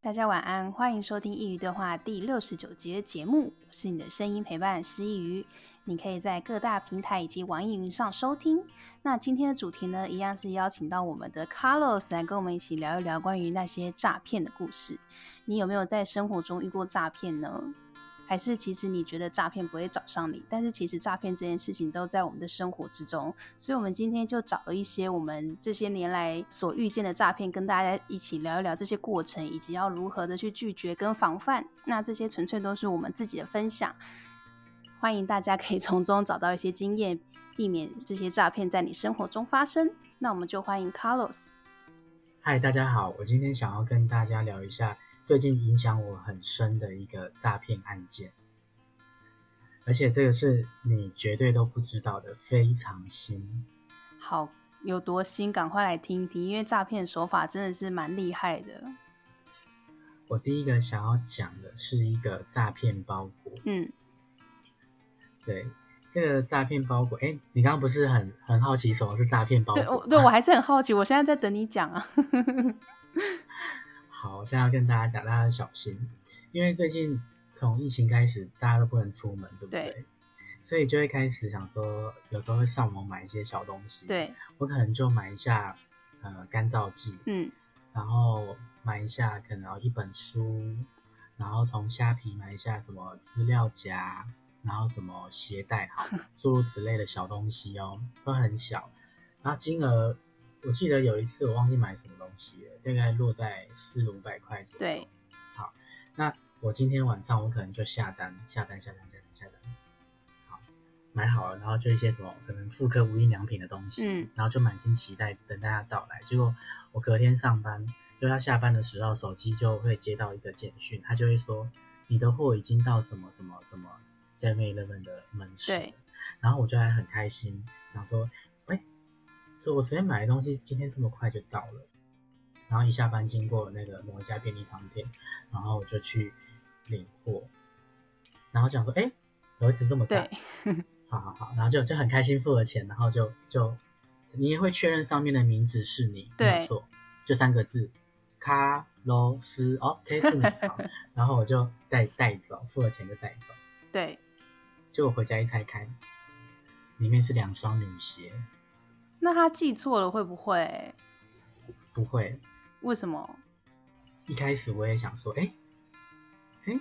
大家晚安，欢迎收听《一鱼对话》第六十九集的节目，我是你的声音陪伴师佾萮。你可以在各大平台以及网易云上收听。那今天的主题呢，一样是邀请到我们的 Carlos 来跟我们一起聊一聊关于那些诈骗的故事。你有没有在生活中遇过诈骗呢？还是其实你觉得诈骗不会找上你，但是其实诈骗这件事情都在我们的生活之中，所以我们今天就找了一些我们这些年来所遇见的诈骗，跟大家一起聊一聊这些过程，以及要如何的去拒绝跟防范。那这些纯粹都是我们自己的分享，欢迎大家可以从中找到一些经验，避免这些诈骗在你生活中发生。那我们就欢迎 Carlos。嗨，大家好，我今天想要跟大家聊一下。最近影响我很深的一个诈骗案件，而且这个是你绝对都不知道的，非常新。好，有多新？赶快来听听，因为诈骗手法真的是蛮厉害的。我第一个想要讲的是一个诈骗包裹。嗯，对，这个诈骗包裹，哎，你刚刚不是很很好奇什么是诈骗包裹？对，我对我还是很好奇，我现在在等你讲啊。好，我现在要跟大家讲，大家要小心，因为最近从疫情开始，大家都不能出门，对不对？对。所以就会开始想说，有时候会上网买一些小东西。对。我可能就买一下呃干燥剂，嗯，然后买一下可能一本书，然后从虾皮买一下什么资料夹，然后什么鞋带，好，诸如此类的小东西哦，都很小，然后金额。我记得有一次我忘记买什么东西了，大概落在四五百块左右。对，好，那我今天晚上我可能就下单，下单，下单，下单，下单。好，买好了，然后就一些什么可能复刻无印良品的东西，嗯，然后就满心期待等大家到来。结果我隔天上班，又要下班的时候，手机就会接到一个简讯，他就会说你的货已经到什么什么什么 Seven Eleven 的门市。对，然后我就还很开心，想说。所以我昨天买的东西，今天这么快就到了。然后一下班经过那个某一家便利商店，然后我就去领货，然后讲说：“哎，盒子这么大，好好好。”然后就就很开心付了钱，然后就就你也会确认上面的名字是你，对没错，就三个字，卡罗斯哦，K 是你。好，然后我就带带走，付了钱就带走。对，就我回家一拆开，里面是两双女鞋。那他记错了会不会？不会。为什么？一开始我也想说，哎，哎，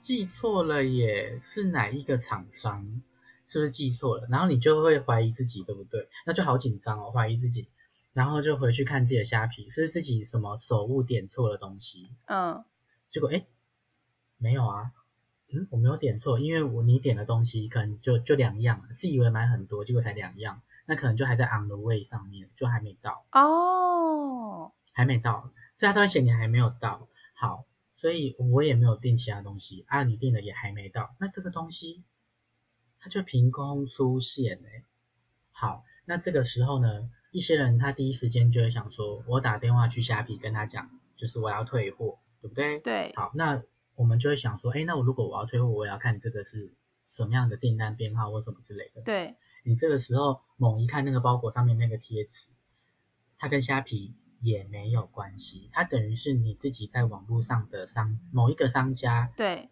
记错了耶，是哪一个厂商？是不是记错了？然后你就会怀疑自己，对不对？那就好紧张哦，怀疑自己，然后就回去看自己的虾皮，是不是自己什么手误点错了东西？嗯。结果哎，没有啊，嗯，我没有点错，因为我你点的东西可能就就两样，自己以为买很多，结果才两样。那可能就还在 on the way 上面，就还没到哦，oh. 还没到，所以它上面写你还没有到。好，所以我也没有订其他东西，啊，你订的也还没到，那这个东西它就凭空出现哎。好，那这个时候呢，一些人他第一时间就会想说，我打电话去虾皮跟他讲，就是我要退货，对不对？对。好，那我们就会想说，哎，那我如果我要退货，我也要看这个是什么样的订单编号或什么之类的。对。你这个时候猛一看那个包裹上面那个贴纸，它跟虾皮也没有关系，它等于是你自己在网络上的商某一个商家，对，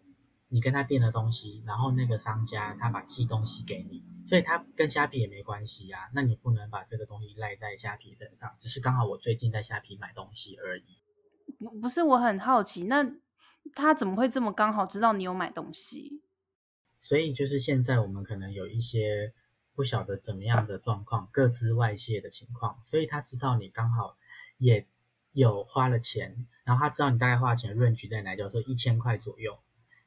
你跟他订了东西，然后那个商家他把寄东西给你，所以他跟虾皮也没关系啊，那你不能把这个东西赖在虾皮身上，只是刚好我最近在虾皮买东西而已。不不是，我很好奇，那他怎么会这么刚好知道你有买东西？所以就是现在我们可能有一些。不晓得怎么样的状况，各自外泄的情况，所以他知道你刚好也有花了钱，然后他知道你大概花钱的 range 在哪，就是一千块左右，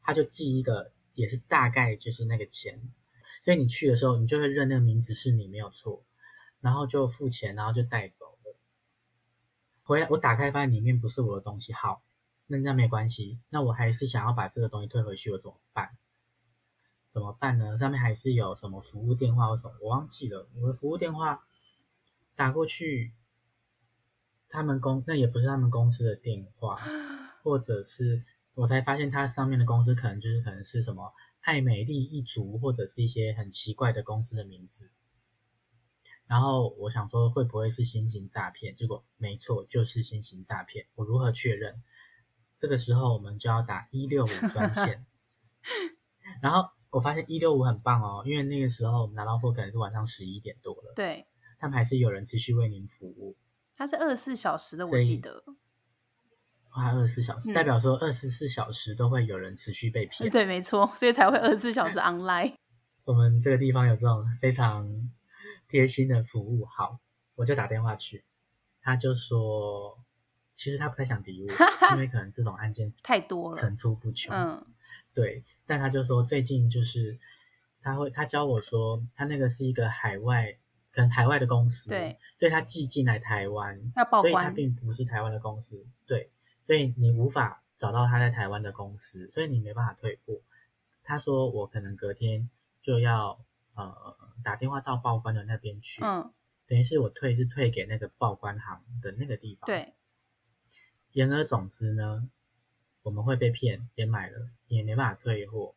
他就寄一个也是大概就是那个钱，所以你去的时候，你就会认那个名字是你没有错，然后就付钱，然后就带走了。回来我打开发现里面不是我的东西，好，那那没关系，那我还是想要把这个东西退回去，我怎么办？怎么办呢？上面还是有什么服务电话或什么，我忘记了。我的服务电话打过去，他们公那也不是他们公司的电话，或者是我才发现它上面的公司可能就是可能是什么爱美丽一族，或者是一些很奇怪的公司的名字。然后我想说会不会是新型诈骗？结果没错，就是新型诈骗。我如何确认？这个时候我们就要打一六五专线。然后我发现一六五很棒哦，因为那个时候我们拿到货可能是晚上十一点多了，对，他们还是有人持续为您服务。它是二十四小时的，我记得。哇，二十四小时，嗯、代表说二十四小时都会有人持续被骗。对，没错，所以才会二十四小时 online。我们这个地方有这种非常贴心的服务，好，我就打电话去，他就说，其实他不太想理我，因为可能这种案件太多了，层出不穷。嗯，对，但他就说最近就是他会，他教我说，他那个是一个海外。可能海外的公司，对，所以他寄进来台湾，要报关，所以他并不是台湾的公司，对，所以你无法找到他在台湾的公司，所以你没办法退货。他说我可能隔天就要呃打电话到报关的那边去，嗯，等于是我退是退给那个报关行的那个地方，对。言而总之呢，我们会被骗，也买了也没办法退货。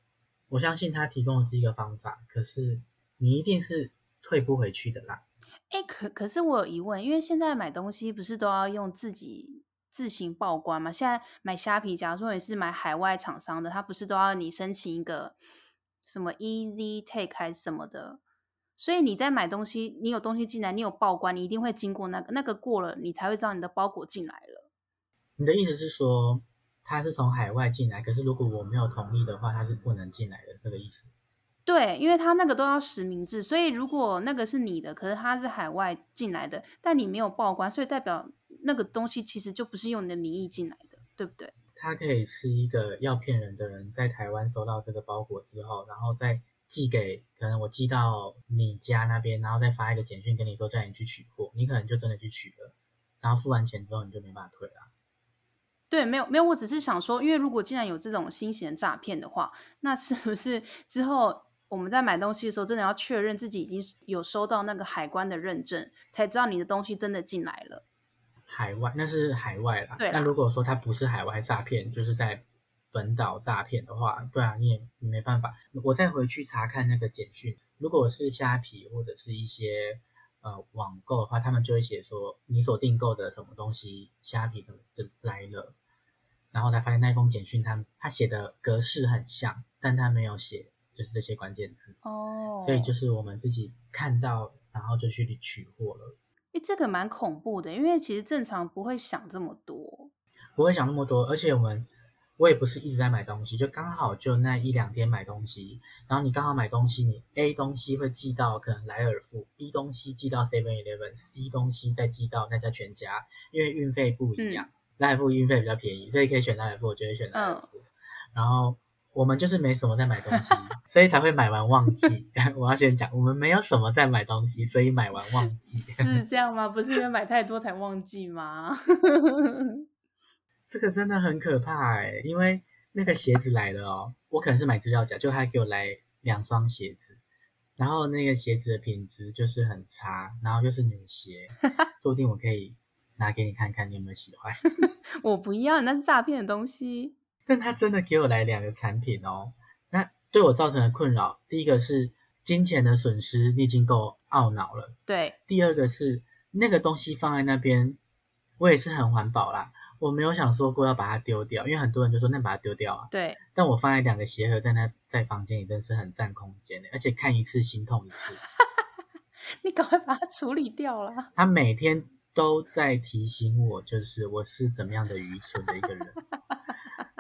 我相信他提供的是一个方法，可是你一定是。退不回去的啦。哎，可可是我有疑问，因为现在买东西不是都要用自己自行报关吗？现在买虾皮，假如说你是买海外厂商的，他不是都要你申请一个什么 EasyTake 还是什么的？所以你在买东西，你有东西进来，你有报关，你一定会经过那个，那个过了，你才会知道你的包裹进来了。你的意思是说，他是从海外进来，可是如果我没有同意的话，他是不能进来的，这个意思？对，因为他那个都要实名制，所以如果那个是你的，可是他是海外进来的，但你没有报关，所以代表那个东西其实就不是用你的名义进来的，对不对？他可以是一个要骗人的人，在台湾收到这个包裹之后，然后再寄给，可能我寄到你家那边，然后再发一个简讯跟你说叫你去取货，你可能就真的去取了，然后付完钱之后你就没办法退了。对，没有没有，我只是想说，因为如果既然有这种新型的诈骗的话，那是不是之后？我们在买东西的时候，真的要确认自己已经有收到那个海关的认证，才知道你的东西真的进来了。海外那是海外啦。对啦。那如果说它不是海外诈骗，就是在本岛诈骗的话，对啊，你也你没办法。我再回去查看那个简讯，如果是虾皮或者是一些呃网购的话，他们就会写说你所订购的什么东西，虾皮什么的来了，然后才发现那封简讯，他他写的格式很像，但他没有写。就是这些关键字哦，oh. 所以就是我们自己看到，然后就去取货了。哎，这个蛮恐怖的，因为其实正常不会想这么多，不会想那么多。而且我们我也不是一直在买东西，就刚好就那一两天买东西，然后你刚好买东西，你 A 东西会寄到可能莱尔富，B 东西寄到 Seven Eleven，C 东西再寄到那家全家，因为运费不一样，莱尔富运费比较便宜，所以可以选莱尔富，我就会选莱尔富，嗯、然后。我们就是没什么在买东西，所以才会买完忘记。我要先讲，我们没有什么在买东西，所以买完忘记。是这样吗？不是因为买太多才忘记吗？这个真的很可怕哎，因为那个鞋子来了哦，我可能是买资料夹，就他给我来两双鞋子，然后那个鞋子的品质就是很差，然后又是女鞋，说不定我可以拿给你看看，你有没有喜欢？我不要，那是诈骗的东西。但他真的给我来两个产品哦，那对我造成的困扰，第一个是金钱的损失，你已经够懊恼了。对，第二个是那个东西放在那边，我也是很环保啦，我没有想说过要把它丢掉，因为很多人就说那把它丢掉啊。对，但我放在两个鞋盒在那在房间里，真是很占空间的，而且看一次心痛一次。你赶快把它处理掉了。他每天都在提醒我，就是我是怎么样的愚蠢的一个人。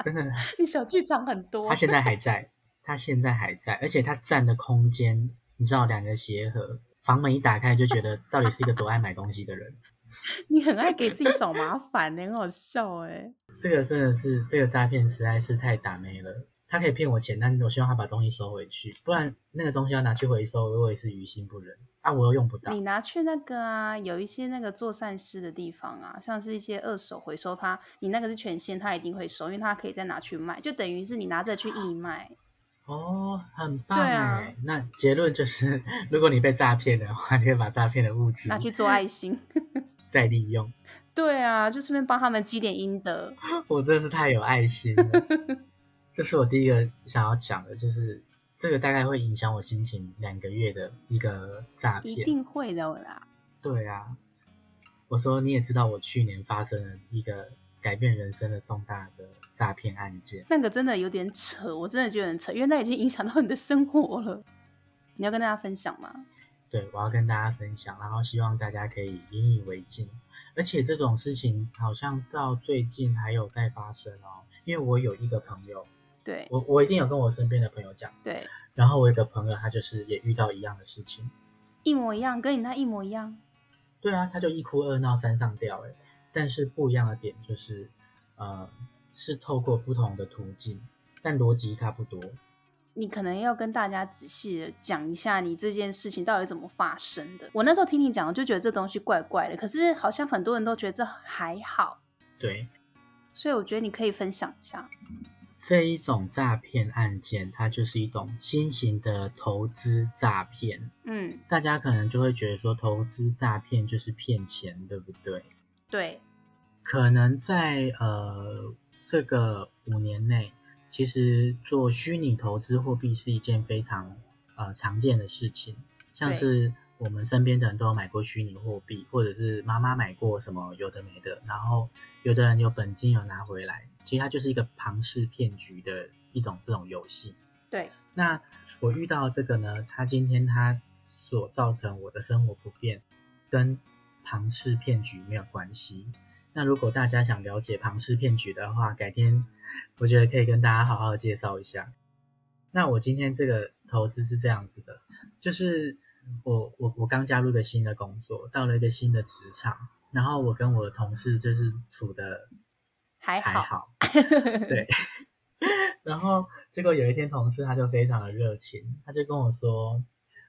真的，你小剧场很多。他现在还在，他现在还在，而且他占的空间，你知道，两个鞋盒，房门一打开就觉得到底是一个多爱买东西的人。你很爱给自己找麻烦，你很好笑哎。这个真的是，这个诈骗实在是太倒霉了。他可以骗我钱，但我希望他把东西收回去，不然那个东西要拿去回收，我也是于心不忍。啊，我又用不到。你拿去那个啊，有一些那个做善事的地方啊，像是一些二手回收它，你那个是权限，他一定会收，因为他可以再拿去卖，就等于是你拿着去义卖。哦，很棒哎。啊、那结论就是，如果你被诈骗的话，就可以把诈骗的物资拿去做爱心，再利用。对啊，就顺便帮他们积点阴德。我真的是太有爱心了。这是我第一个想要讲的，就是。这个大概会影响我心情两个月的一个诈骗，一定会的啦。对啊，我说你也知道，我去年发生了一个改变人生的重大的诈骗案件。那个真的有点扯，我真的觉得很扯，因为那已经影响到你的生活了。你要跟大家分享吗？对，我要跟大家分享，然后希望大家可以引以为戒。而且这种事情好像到最近还有在发生哦，因为我有一个朋友，对，我我一定有跟我身边的朋友讲，对。然后我有一个朋友，他就是也遇到一样的事情，一模一样，跟你那一模一样。对啊，他就一哭二闹三上吊，哎，但是不一样的点就是，呃，是透过不同的途径，但逻辑差不多。你可能要跟大家仔细的讲一下，你这件事情到底怎么发生的。我那时候听你讲，就觉得这东西怪怪的，可是好像很多人都觉得这还好。对，所以我觉得你可以分享一下。这一种诈骗案件，它就是一种新型的投资诈骗。嗯，大家可能就会觉得说，投资诈骗就是骗钱，对不对？对。可能在呃这个五年内。其实做虚拟投资货币是一件非常呃常见的事情，像是我们身边的人都有买过虚拟货币，或者是妈妈买过什么有的没的，然后有的人有本金有拿回来，其实它就是一个庞氏骗局的一种这种游戏。对，那我遇到这个呢，它今天它所造成我的生活不便，跟庞氏骗局没有关系。那如果大家想了解庞氏骗局的话，改天。我觉得可以跟大家好好介绍一下。那我今天这个投资是这样子的，就是我我我刚加入一个新的工作，到了一个新的职场，然后我跟我的同事就是处的还好，还好 对。然后结果有一天，同事他就非常的热情，他就跟我说：“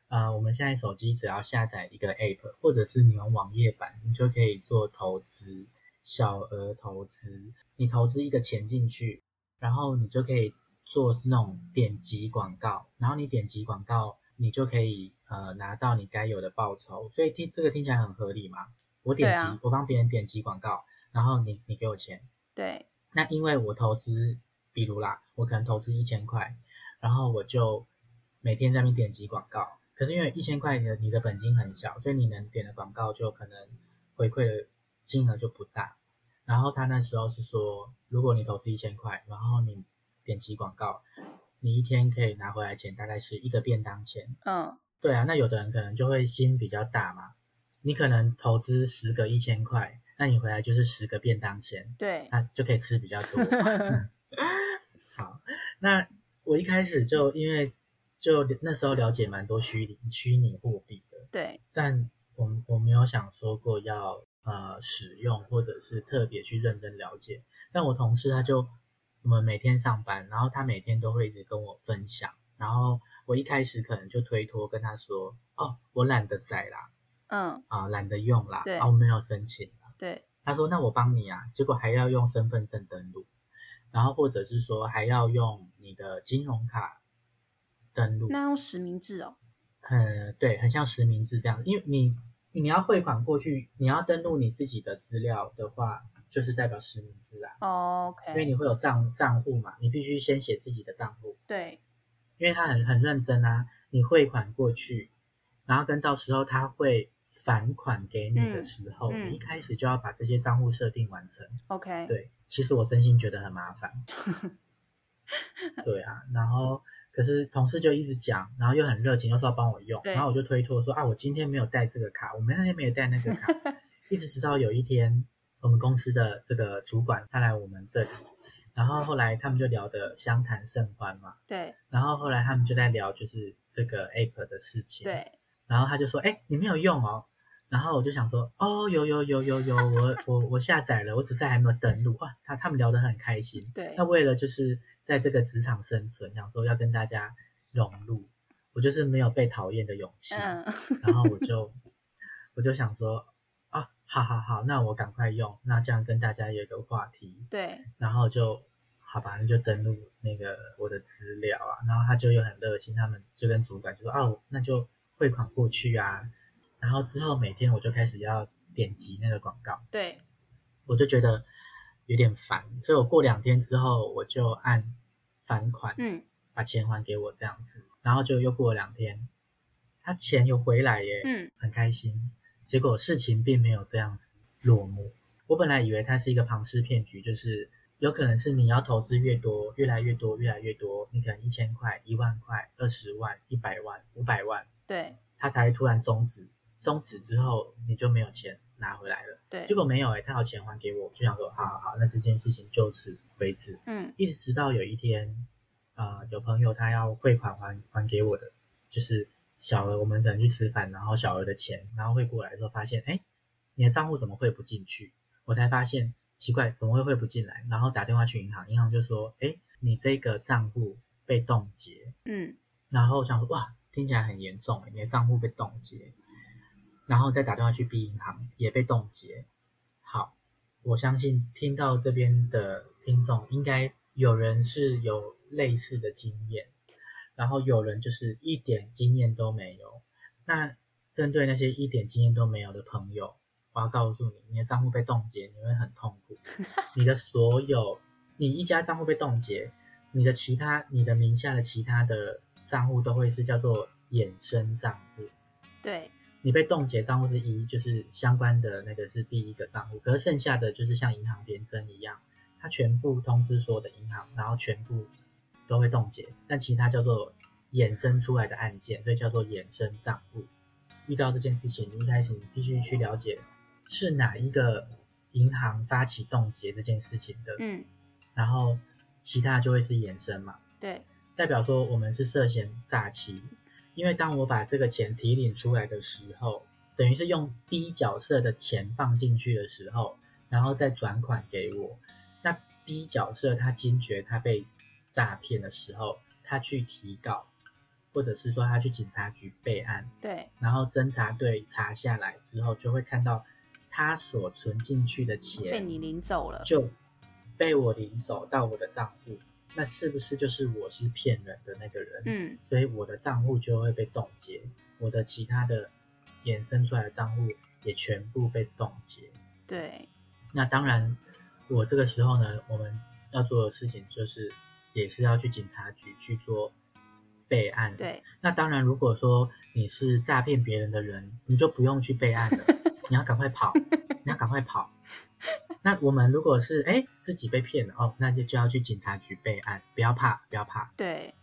呃，我们现在手机只要下载一个 app，或者是你用网页版，你就可以做投资。”小额投资，你投资一个钱进去，然后你就可以做那种点击广告，然后你点击广告，你就可以呃拿到你该有的报酬。所以听这个听起来很合理嘛？我点击，啊、我帮别人点击广告，然后你你给我钱。对。那因为我投资，比如啦，我可能投资一千块，然后我就每天在那边点击广告。可是因为一千块的你的本金很小，所以你能点的广告就可能回馈的。金额就不大，然后他那时候是说，如果你投资一千块，然后你点击广告，你一天可以拿回来钱大概是一个便当钱。嗯，对啊，那有的人可能就会心比较大嘛，你可能投资十个一千块，那你回来就是十个便当钱，对，那就可以吃比较多。好，那我一开始就因为就那时候了解蛮多虚拟虚拟货币的，对，但我我没有想说过要。呃，使用或者是特别去认真了解，但我同事他就我们每天上班，然后他每天都会一直跟我分享，然后我一开始可能就推脱跟他说，哦，我懒得载啦，嗯，啊，懒得用啦，对，啊，我没有申请，对，他说那我帮你啊，结果还要用身份证登录，然后或者是说还要用你的金融卡登录，那用实名制哦，嗯，对，很像实名制这样，因为你。你要汇款过去，你要登录你自己的资料的话，就是代表实名制啊。Oh, OK。因为你会有账账户嘛，你必须先写自己的账户。对。因为他很很认真啊，你汇款过去，然后跟到时候他会返款给你的时候，嗯嗯、你一开始就要把这些账户设定完成。OK。对，其实我真心觉得很麻烦。对啊，然后。可是同事就一直讲，然后又很热情，又说要帮我用，然后我就推脱说啊，我今天没有带这个卡，我们那天没有带那个卡，一直直到有一天，我们公司的这个主管他来我们这里，然后后来他们就聊得相谈甚欢嘛，对，然后后来他们就在聊就是这个 app 的事情，对，然后他就说，哎，你没有用哦。然后我就想说，哦，有有有有有，我我我下载了，我只是还没有登录。哇，他他们聊得很开心。对，那为了就是在这个职场生存，想说要跟大家融入，我就是没有被讨厌的勇气。嗯、然后我就我就想说，啊，好好好，那我赶快用，那这样跟大家有一个话题。对，然后就好吧，那就登录那个我的资料啊。然后他就又很热心，他们就跟主管就说，哦、啊，那就汇款过去啊。然后之后每天我就开始要点击那个广告，对，我就觉得有点烦，所以我过两天之后我就按返款，嗯，把钱还给我这样子，然后就又过了两天，他钱又回来耶，嗯，很开心。结果事情并没有这样子落幕，我本来以为它是一个庞氏骗局，就是有可能是你要投资越多，越来越多，越来越多，你可能一千块、一万块、二十万、一百万、五百万，对，他才突然终止。终止之后，你就没有钱拿回来了。对，结果没有哎、欸，他有钱还给我，就想说，好好好，那这件事情就此为止。嗯，一直直到有一天，啊、呃，有朋友他要汇款还还给我的，就是小额，我们可能去吃饭，然后小额的钱，然后汇过来的时候，发现，哎，你的账户怎么汇不进去？我才发现奇怪，怎么会汇不进来？然后打电话去银行，银行就说，哎，你这个账户被冻结。嗯，然后我想说，哇，听起来很严重，你的账户被冻结。然后再打电话去 B 银行，也被冻结。好，我相信听到这边的听众，应该有人是有类似的经验，然后有人就是一点经验都没有。那针对那些一点经验都没有的朋友，我要告诉你，你的账户被冻结，你会很痛苦。你的所有，你一家账户被冻结，你的其他，你的名下的其他的账户都会是叫做衍生账户。对。你被冻结账户是一，就是相关的那个是第一个账户，可是剩下的就是像银行联征一样，它全部通知所有的银行，然后全部都会冻结，但其他叫做衍生出来的案件，所以叫做衍生账户。遇到这件事情，你一开始你必须去了解是哪一个银行发起冻结这件事情的，嗯，然后其他就会是衍生嘛，对，代表说我们是涉嫌诈欺。因为当我把这个钱提领出来的时候，等于是用 B 角色的钱放进去的时候，然后再转款给我。那 B 角色他惊觉他被诈骗的时候，他去提告，或者是说他去警察局备案。对。然后侦查队查下来之后，就会看到他所存进去的钱被你领走了，就被我领走到我的账户。那是不是就是我是骗人的那个人？嗯，所以我的账户就会被冻结，我的其他的衍生出来的账户也全部被冻结。对，那当然，我这个时候呢，我们要做的事情就是，也是要去警察局去做备案。对，那当然，如果说你是诈骗别人的人，你就不用去备案了，你要赶快跑，你要赶快跑。那我们如果是哎自己被骗了哦，那就就要去警察局备案，不要怕，不要怕。对，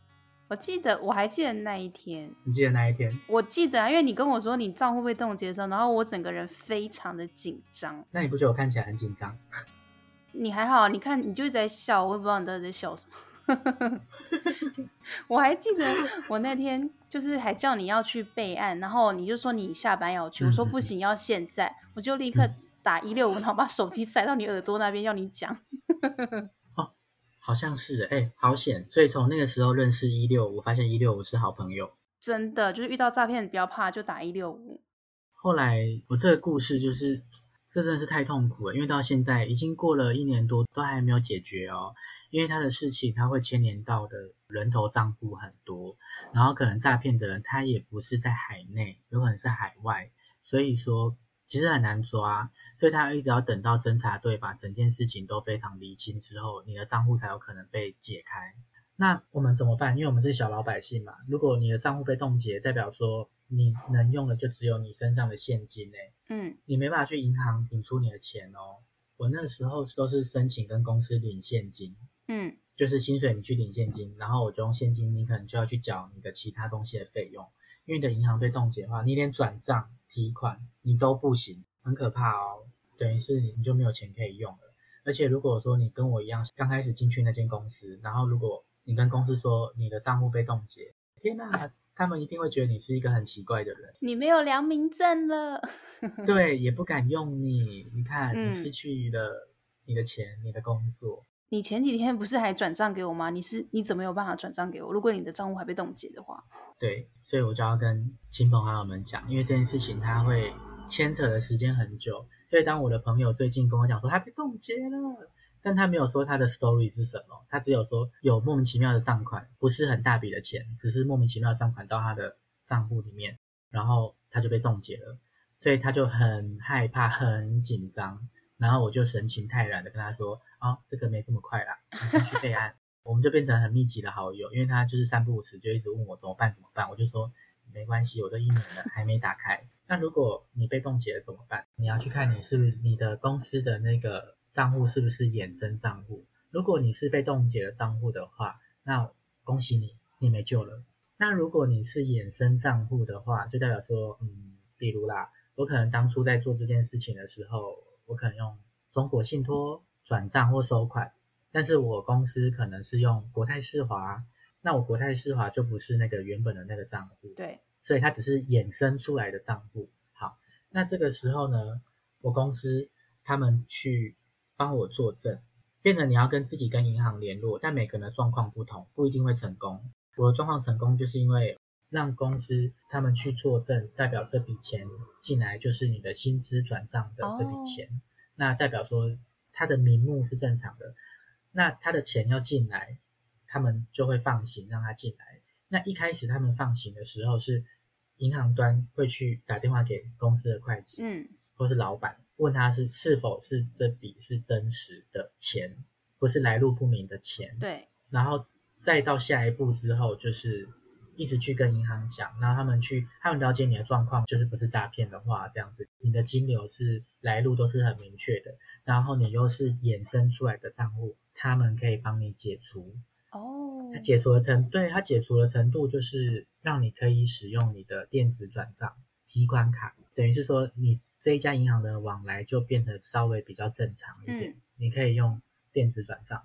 我记得我还记得那一天，你记得那一天？我记得啊，因为你跟我说你账户被冻结的时候，然后我整个人非常的紧张。那你不觉得我看起来很紧张？你还好，你看你就一直在笑，我也不知道你到底在笑什么。我还记得我那天就是还叫你要去备案，然后你就说你下班要去，我说不行，要现在，嗯、我就立刻。打一六五，然后把手机塞到你耳朵那边，要你讲。哦，好像是哎、欸，好险！所以从那个时候认识一六五，发现一六五是好朋友。真的，就是遇到诈骗不要怕，就打一六五。后来我这个故事就是，这真的是太痛苦了，因为到现在已经过了一年多，都还没有解决哦。因为他的事情，他会牵连到的人头账户很多，然后可能诈骗的人他也不是在海内，有可能是海外，所以说。其实很难抓，所以他一直要等到侦查队把整件事情都非常厘清之后，你的账户才有可能被解开。那我们怎么办？因为我们是小老百姓嘛。如果你的账户被冻结，代表说你能用的就只有你身上的现金诶。嗯，你没办法去银行领出你的钱哦。我那时候都是申请跟公司领现金，嗯，就是薪水你去领现金，然后我就用现金，你可能就要去缴你的其他东西的费用。因为你的银行被冻结的话，你连转账。提款你都不行，很可怕哦。等于是你你就没有钱可以用了。而且如果说你跟我一样，刚开始进去那间公司，然后如果你跟公司说你的账户被冻结，天哪，他们一定会觉得你是一个很奇怪的人。你没有良民证了，对，也不敢用你。你看，你失去了你的钱，嗯、你的工作。你前几天不是还转账给我吗？你是你怎么有办法转账给我？如果你的账户还被冻结的话，对，所以我就要跟亲朋好友们讲，因为这件事情它会牵扯的时间很久。所以当我的朋友最近跟我讲说他被冻结了，但他没有说他的 story 是什么，他只有说有莫名其妙的账款，不是很大笔的钱，只是莫名其妙的账款到他的账户里面，然后他就被冻结了，所以他就很害怕，很紧张。然后我就神情泰然的跟他说：“哦，这个没这么快啦，你先去备案。”我们就变成很密集的好友，因为他就是三不五时就一直问我怎么办怎么办。我就说：“没关系，我都一年了还没打开。那如果你被冻结了怎么办？你要去看你是不是你的公司的那个账户是不是衍生账户。如果你是被冻结的账户的话，那恭喜你，你没救了。那如果你是衍生账户的话，就代表说，嗯，比如啦，我可能当初在做这件事情的时候，我可能用中国信托转账或收款，但是我公司可能是用国泰世华，那我国泰世华就不是那个原本的那个账户，对，所以它只是衍生出来的账户。好，那这个时候呢，我公司他们去帮我作证，变成你要跟自己跟银行联络，但每个人的状况不同，不一定会成功。我的状况成功，就是因为让公司他们去作证，代表这笔钱进来就是你的薪资转账的这笔钱，哦、那代表说他的名目是正常的，那他的钱要进来，他们就会放行让他进来。那一开始他们放行的时候，是银行端会去打电话给公司的会计，嗯，或是老板，问他是是否是这笔是真实的钱，不是来路不明的钱，对，然后。再到下一步之后，就是一直去跟银行讲，然后他们去，他们了解你的状况，就是不是诈骗的话，这样子，你的金流是来路都是很明确的，然后你又是衍生出来的账户，他们可以帮你解除。哦，他解除的程，对，他解除的程度就是让你可以使用你的电子转账提款卡，等于是说你这一家银行的往来就变得稍微比较正常一点，嗯、你可以用电子转账。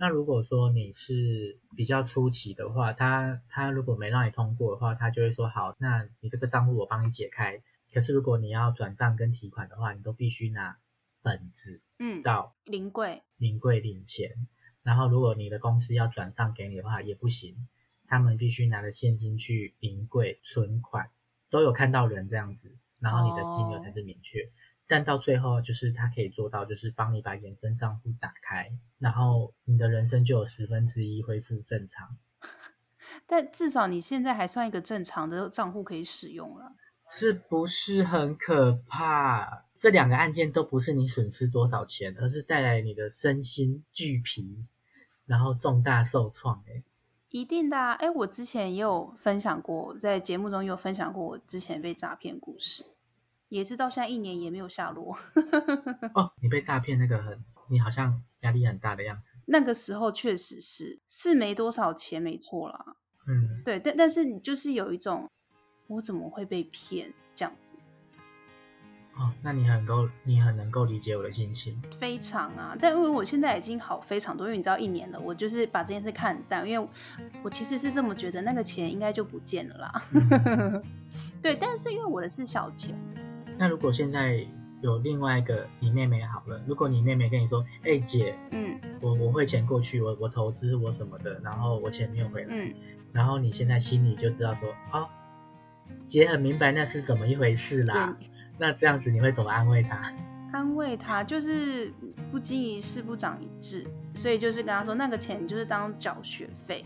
那如果说你是比较初期的话，他他如果没让你通过的话，他就会说好，那你这个账户我帮你解开。可是如果你要转账跟提款的话，你都必须拿本子，嗯，到临柜临柜领钱。然后如果你的公司要转账给你的话，也不行，他们必须拿着现金去临柜存款，都有看到人这样子，然后你的金额才是明确。哦但到最后，就是他可以做到，就是帮你把衍生账户打开，然后你的人生就有十分之一恢复正常。但至少你现在还算一个正常的账户可以使用了，是不是很可怕？这两个案件都不是你损失多少钱，而是带来你的身心俱疲，然后重大受创。哎，一定的啊！哎，我之前也有分享过，在节目中也有分享过我之前被诈骗故事。也是到现在一年也没有下落。哦，你被诈骗那个很，你好像压力很大的样子。那个时候确实是是没多少钱，没错啦。嗯，对，但但是你就是有一种，我怎么会被骗这样子？哦，那你很够，你很能够理解我的心情。非常啊，但因为我现在已经好非常多，因为你知道一年了，我就是把这件事看淡，因为我其实是这么觉得，那个钱应该就不见了啦。嗯、对，但是因为我的是小钱。那如果现在有另外一个你妹妹好了，如果你妹妹跟你说：“哎、欸，姐，嗯，我我汇钱过去，我我投资我什么的，然后我钱没有回来，嗯，然后你现在心里就知道说，哦，姐很明白那是怎么一回事啦。那这样子你会怎么安慰她？安慰她就是不经一事不长一智，所以就是跟她说，那个钱就是当缴学费。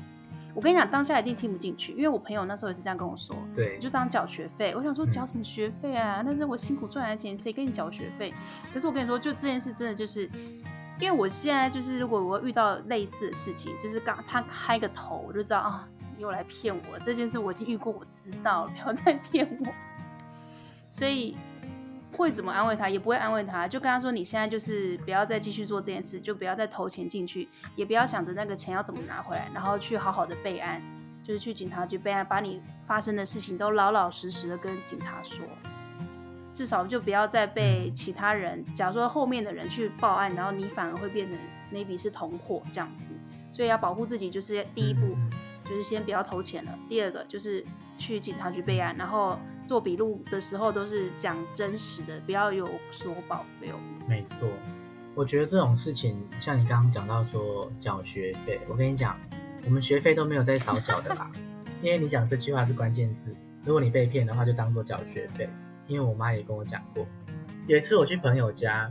我跟你讲，当下一定听不进去，因为我朋友那时候也是这样跟我说，对，就当缴学费。我想说，缴什么学费啊？嗯、那是我辛苦赚来的钱，谁给你缴学费？可是我跟你说，就这件事真的就是，因为我现在就是，如果我遇到类似的事情，就是刚他开个头，我就知道啊，又来骗我。这件事我已经遇过，我知道了，不要再 骗我。所以。会怎么安慰他？也不会安慰他，就跟他说：“你现在就是不要再继续做这件事，就不要再投钱进去，也不要想着那个钱要怎么拿回来，然后去好好的备案，就是去警察局备案，把你发生的事情都老老实实的跟警察说，至少就不要再被其他人，假如说后面的人去报案，然后你反而会变成 maybe 是同伙这样子，所以要保护自己，就是第一步，就是先不要投钱了，第二个就是去警察局备案，然后。”做笔录的时候都是讲真实的，不要有所保留。没错，我觉得这种事情，像你刚刚讲到说缴学费，我跟你讲，我们学费都没有在少缴的啦。因为你讲这句话是关键字，如果你被骗的话，就当做缴学费。因为我妈也跟我讲过，有一次我去朋友家，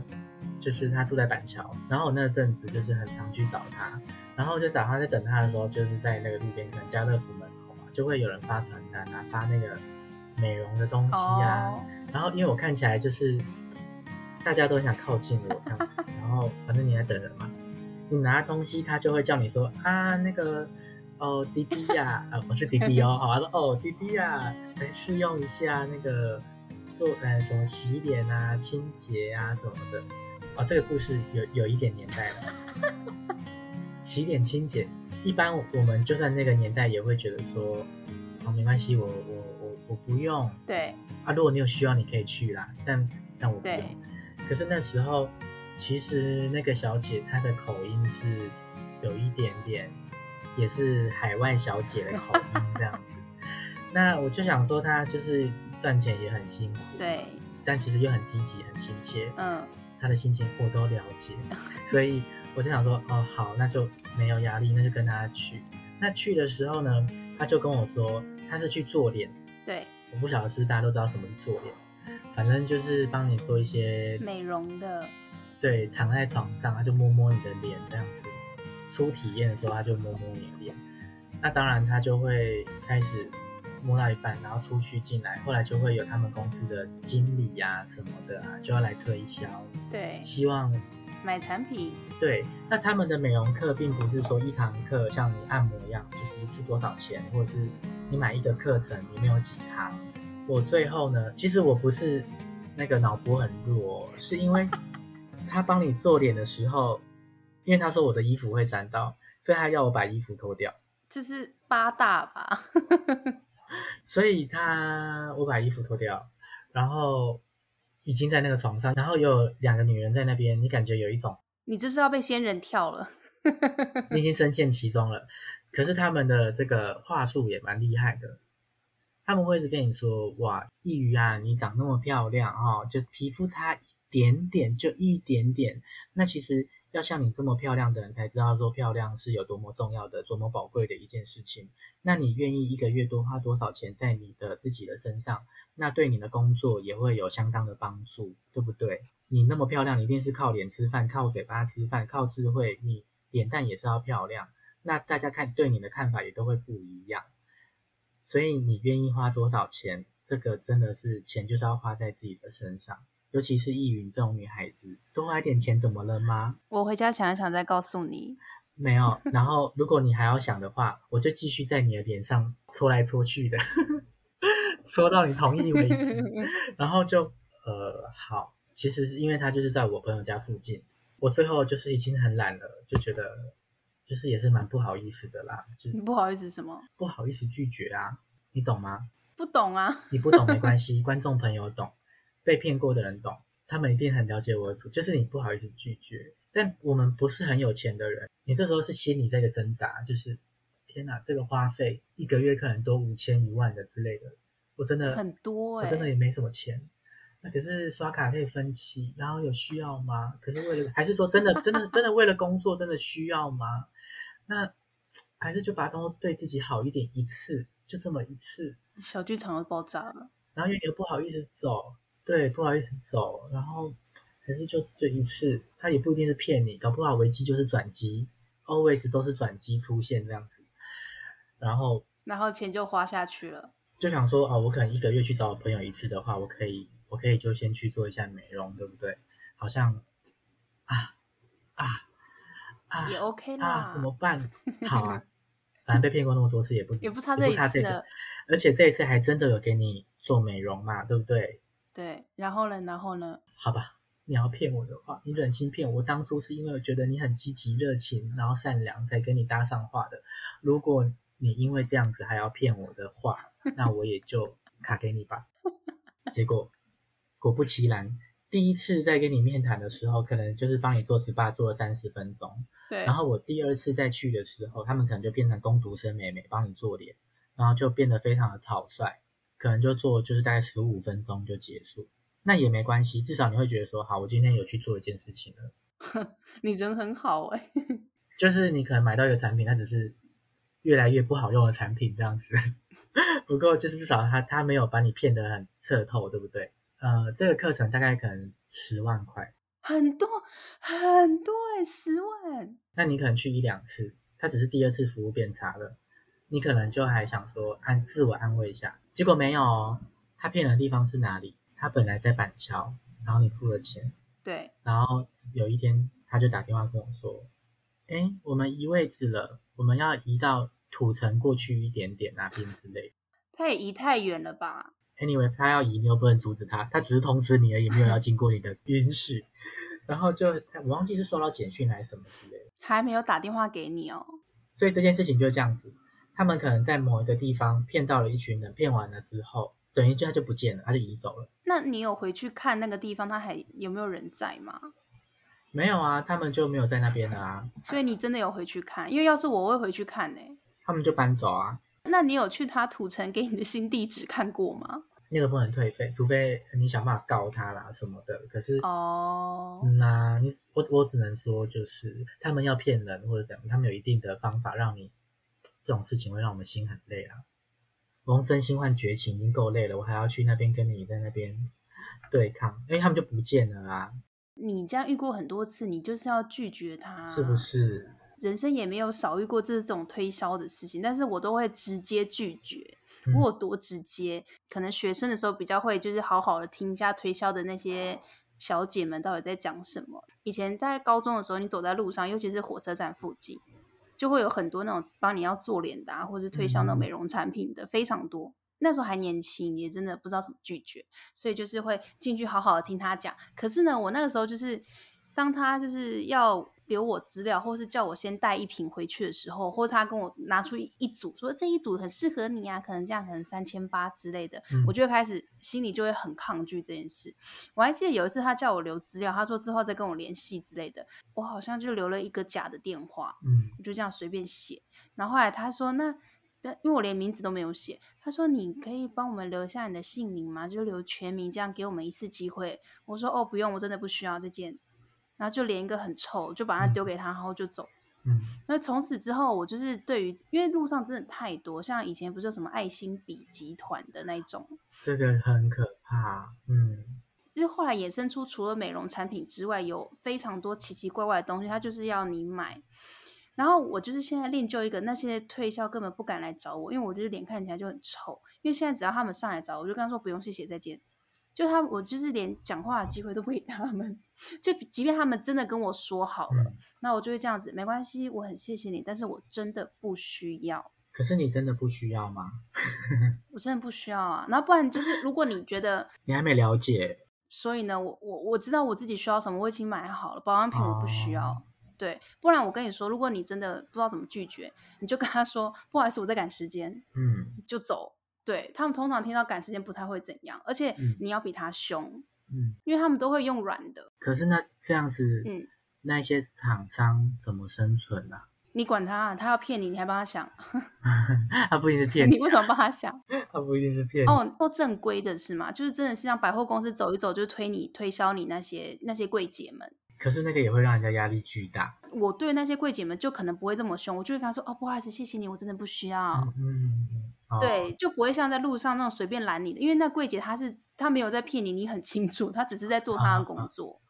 就是他住在板桥，然后我那阵子就是很常去找他，然后就找他在等他的时候，就是在那个路边可能家乐福门口嘛，就会有人发传单啊，发那个。美容的东西啊，oh. 然后因为我看起来就是 大家都想靠近我这样子，然后反正你在等人嘛，你拿东西他就会叫你说啊，那个哦，弟弟呀、啊，啊，我是弟弟哦，好，他说哦，弟弟呀、啊，来试用一下那个做呃什么洗脸啊、清洁啊什么的。哦，这个故事有有一点年代了。洗脸清洁，一般我们就算那个年代也会觉得说，哦，没关系，我我我我不用。对。啊，如果你有需要，你可以去啦，但但我不用。可是那时候，其实那个小姐她的口音是有一点点。也是海外小姐的口音这样子，那我就想说，她就是赚钱也很辛苦，对，但其实又很积极、很亲切，嗯，她的心情我都了解，所以我就想说，哦，好，那就没有压力，那就跟她去。那去的时候呢，她就跟我说，她是去做脸，对，我不晓得是大家都知道什么是做脸，反正就是帮你做一些美容的，对，躺在床上，他就摸摸你的脸这样子。初体验的时候，他就摸摸你的脸，那当然他就会开始摸到一半，然后出去进来，后来就会有他们公司的经理呀、啊、什么的啊，就要来推销，对，希望。买产品。对，那他们的美容课并不是说一堂课像你按摩一样，就是一次多少钱，或者是你买一个课程里面有几堂。我最后呢，其实我不是那个脑波很弱，是因为 他帮你做脸的时候。因为他说我的衣服会沾到，所以他要我把衣服脱掉。这是八大吧？所以他我把衣服脱掉，然后已经在那个床上，然后有两个女人在那边，你感觉有一种，你这是要被仙人跳了，你已经深陷其中了。可是他们的这个话术也蛮厉害的，他们会一直跟你说：“哇，易瑜啊，你长那么漂亮哦，就皮肤差一点点，就一点点。”那其实。要像你这么漂亮的人才知道说漂亮是有多么重要的、多么宝贵的一件事情。那你愿意一个月多花多少钱在你的自己的身上？那对你的工作也会有相当的帮助，对不对？你那么漂亮，一定是靠脸吃饭、靠嘴巴吃饭、靠智慧，你脸蛋也是要漂亮。那大家看对你的看法也都会不一样。所以你愿意花多少钱？这个真的是钱就是要花在自己的身上。尤其是易云这种女孩子，多花一点钱怎么了吗？我回家想一想再告诉你。没有，然后如果你还要想的话，我就继续在你的脸上搓来搓去的，搓到你同意为止。然后就呃好，其实是因为他就是在我朋友家附近，我最后就是已经很懒了，就觉得就是也是蛮不好意思的啦。就你不好意思什么？不好意思拒绝啊，你懂吗？不懂啊，你不懂没关系，观众朋友懂。被骗过的人懂，他们一定很了解我的主，就是你不好意思拒绝。但我们不是很有钱的人，你这时候是心里在个挣扎，就是天哪，这个花费一个月可能都五千一万的之类的，我真的很多、欸，我真的也没什么钱。那可是刷卡可以分期，然后有需要吗？可是为了还是说真的真的真的为了工作真的需要吗？那还是就把它当做对自己好一点，一次就这么一次，小剧场都爆炸了，然后又又不好意思走。对，不好意思走，然后还是就这一次，他也不一定是骗你，搞不好危机就是转机，always 都是转机出现这样子，然后然后钱就花下去了，就想说哦，我可能一个月去找我朋友一次的话，我可以我可以就先去做一下美容，对不对？好像啊啊啊也 OK 啦，啊，怎么办？好啊，反正被骗过那么多次，也不 也不差这一次，差这次，而且这一次还真的有给你做美容嘛，对不对？对，然后呢？然后呢？好吧，你要骗我的话，你忍心骗我？当初是因为我觉得你很积极、热情，然后善良，才跟你搭上话的。如果你因为这样子还要骗我的话，那我也就卡给你吧。结果果不其然，第一次在跟你面谈的时候，可能就是帮你做 SPA 做了三十分钟。对。然后我第二次再去的时候，他们可能就变成工读生妹妹帮你做脸，然后就变得非常的草率。可能就做就是大概十五分钟就结束，那也没关系，至少你会觉得说，好，我今天有去做一件事情了。你人很好哎、欸，就是你可能买到一个产品，它只是越来越不好用的产品这样子。不过就是至少他他没有把你骗得很彻透，对不对？呃，这个课程大概可能十万块，很多很多哎、欸，十万。那你可能去一两次，他只是第二次服务变差了，你可能就还想说安自我安慰一下。结果没有哦，他骗人的地方是哪里？他本来在板桥，然后你付了钱，对，然后有一天他就打电话跟我说：“哎，我们移位置了，我们要移到土城过去一点点那边之类。他也移太远了吧？Anyway，他要移，你又不能阻止他，他只是通知你而已，没有要经过你的允许。然后就我忘记是收到简讯还是什么之类的，还没有打电话给你哦。所以这件事情就是这样子，他们可能在某一个地方骗到了一群人，骗完了之后，等于就他就不见了，他就移走了。那你有回去看那个地方，他还有没有人在吗？没有啊，他们就没有在那边了啊。所以你真的有回去看？因为要是我，我会回去看呢。他们就搬走啊。那你有去他土城给你的新地址看过吗？那个不能退费，除非你想办法告他啦什么的。可是哦，那你我我只能说，就是他们要骗人或者怎样，他们有一定的方法让你这种事情会让我们心很累啊。我用真心换绝情已经够累了，我还要去那边跟你在那边对抗，因为他们就不见了啊。你这样遇过很多次，你就是要拒绝他，是不是？人生也没有少遇过这种推销的事情，但是我都会直接拒绝。如果多直接，可能学生的时候比较会，就是好好的听一下推销的那些小姐们到底在讲什么。以前在高中的时候，你走在路上，尤其是火车站附近，就会有很多那种帮你要做脸的啊，或者是推销那种美容产品的，非常多。那时候还年轻，也真的不知道怎么拒绝，所以就是会进去好好的听他讲。可是呢，我那个时候就是当他就是要留我资料，或是叫我先带一瓶回去的时候，或者他跟我拿出一组，说这一组很适合你啊，可能这样可能三千八之类的，嗯、我就会开始心里就会很抗拒这件事。我还记得有一次他叫我留资料，他说之后再跟我联系之类的，我好像就留了一个假的电话，嗯，我就这样随便写。然后后来他说那。但因为我连名字都没有写，他说，你可以帮我们留下你的姓名吗？就留全名，这样给我们一次机会。我说哦，不用，我真的不需要这件。然后就连一个很臭，就把它丢给他，然后就走。嗯，那从此之后，我就是对于，因为路上真的太多，像以前不是有什么爱心笔集团的那种，这个很可怕。嗯，就是后来衍生出除了美容产品之外，有非常多奇奇怪怪的东西，它就是要你买。然后我就是现在练就一个，那些推销根本不敢来找我，因为我就是脸看起来就很臭。因为现在只要他们上来找我，我就跟他说不用谢谢再见。就他，我就是连讲话的机会都不给他们。就即便他们真的跟我说好了，嗯、那我就会这样子，没关系，我很谢谢你，但是我真的不需要。可是你真的不需要吗？我真的不需要啊。那不然就是，如果你觉得你还没了解，所以呢，我我我知道我自己需要什么，我已经买好了保养品，我不需要。哦对，不然我跟你说，如果你真的不知道怎么拒绝，你就跟他说不好意思，我在赶时间，嗯，就走。对，他们通常听到赶时间不太会怎样，而且你要比他凶，嗯，因为他们都会用软的。可是那这样子，嗯，那些厂商怎么生存啊？你管他，啊他要骗你，你还帮他想？他不一定是骗你，你为什么帮他想？他不一定是骗你哦，都正规的是吗？就是真的是像百货公司走一走，就推你推销你那些那些柜姐们。可是那个也会让人家压力巨大。我对那些柜姐们就可能不会这么凶，我就会跟他说：“哦，不好意思，谢谢你，我真的不需要。嗯”嗯，对，就不会像在路上那种随便拦你的，因为那柜姐她是她没有在骗你，你很清楚，她只是在做她的工作。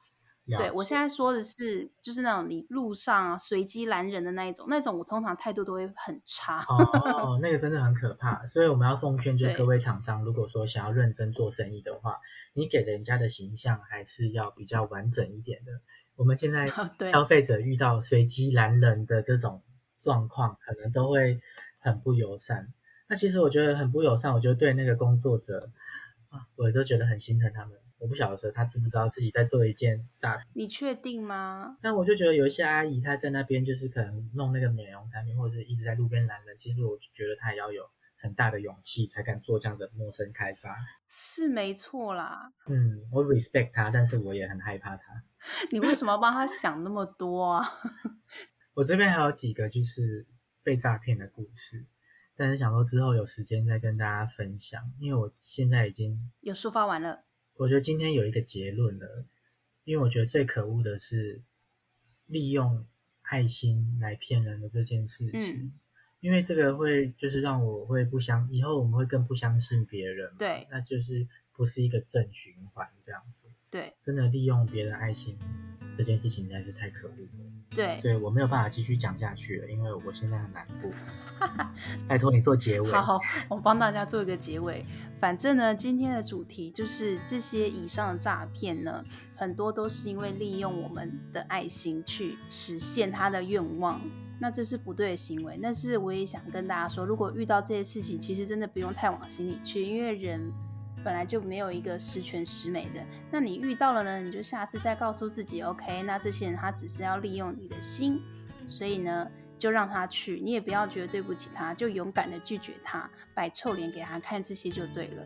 啊、对，我现在说的是，就是那种你路上啊随机拦人的那一种，那种我通常态度都会很差。哦，那个真的很可怕，所以我们要奉劝，就是各位厂商，如果说想要认真做生意的话，你给人家的形象还是要比较完整一点的。我们现在 消费者遇到随机拦人的这种状况，可能都会很不友善。那其实我觉得很不友善，我觉得对那个工作者啊，我就觉得很心疼他们。我不晓得说他知不知道自己在做一件诈骗。你确定吗？但我就觉得有一些阿姨她在那边就是可能弄那个美容产品，或者是一直在路边拦人。其实我觉得她也要有很大的勇气才敢做这样的陌生开发。是没错啦。嗯，我 respect 她，但是我也很害怕她。你为什么要帮他想那么多啊？我这边还有几个就是被诈骗的故事，但是想说之后有时间再跟大家分享，因为我现在已经有抒发完了。我觉得今天有一个结论了，因为我觉得最可恶的是利用爱心来骗人的这件事情，嗯、因为这个会就是让我会不相，以后我们会更不相信别人，对，那就是。不是一个正循环这样子，对，真的利用别人爱心这件事情实在是太可恶了，对，对我没有办法继续讲下去了，因为我现在很难过。拜托你做结尾。好，好，我帮大家做一个结尾。反正呢，今天的主题就是这些以上的诈骗呢，很多都是因为利用我们的爱心去实现他的愿望。那这是不对的行为。但是我也想跟大家说，如果遇到这些事情，其实真的不用太往心里去，因为人本来就没有一个十全十美的。那你遇到了呢，你就下次再告诉自己，OK，那这些人他只是要利用你的心，所以呢，就让他去，你也不要觉得对不起他，就勇敢的拒绝他，摆臭脸给他看，这些就对了。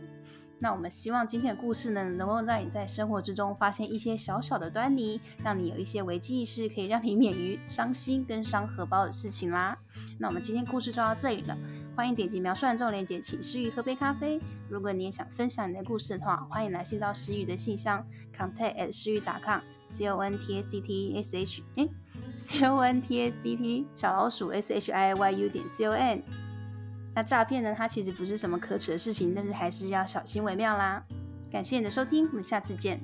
那我们希望今天的故事呢，能够让你在生活之中发现一些小小的端倪，让你有一些危机意识，可以让你免于伤心跟伤荷包的事情啦。那我们今天故事就到这里了，欢迎点击描述栏中的链接，请师佾喝杯咖啡。如果你也想分享你的故事的话，欢迎来信到师佾的信箱，contact at 师佾 .com c o n t a c t s h 哎 c o n t a c t 小老鼠 s h i y u 点 c o n。那诈骗呢？它其实不是什么可耻的事情，但是还是要小心为妙啦。感谢你的收听，我们下次见。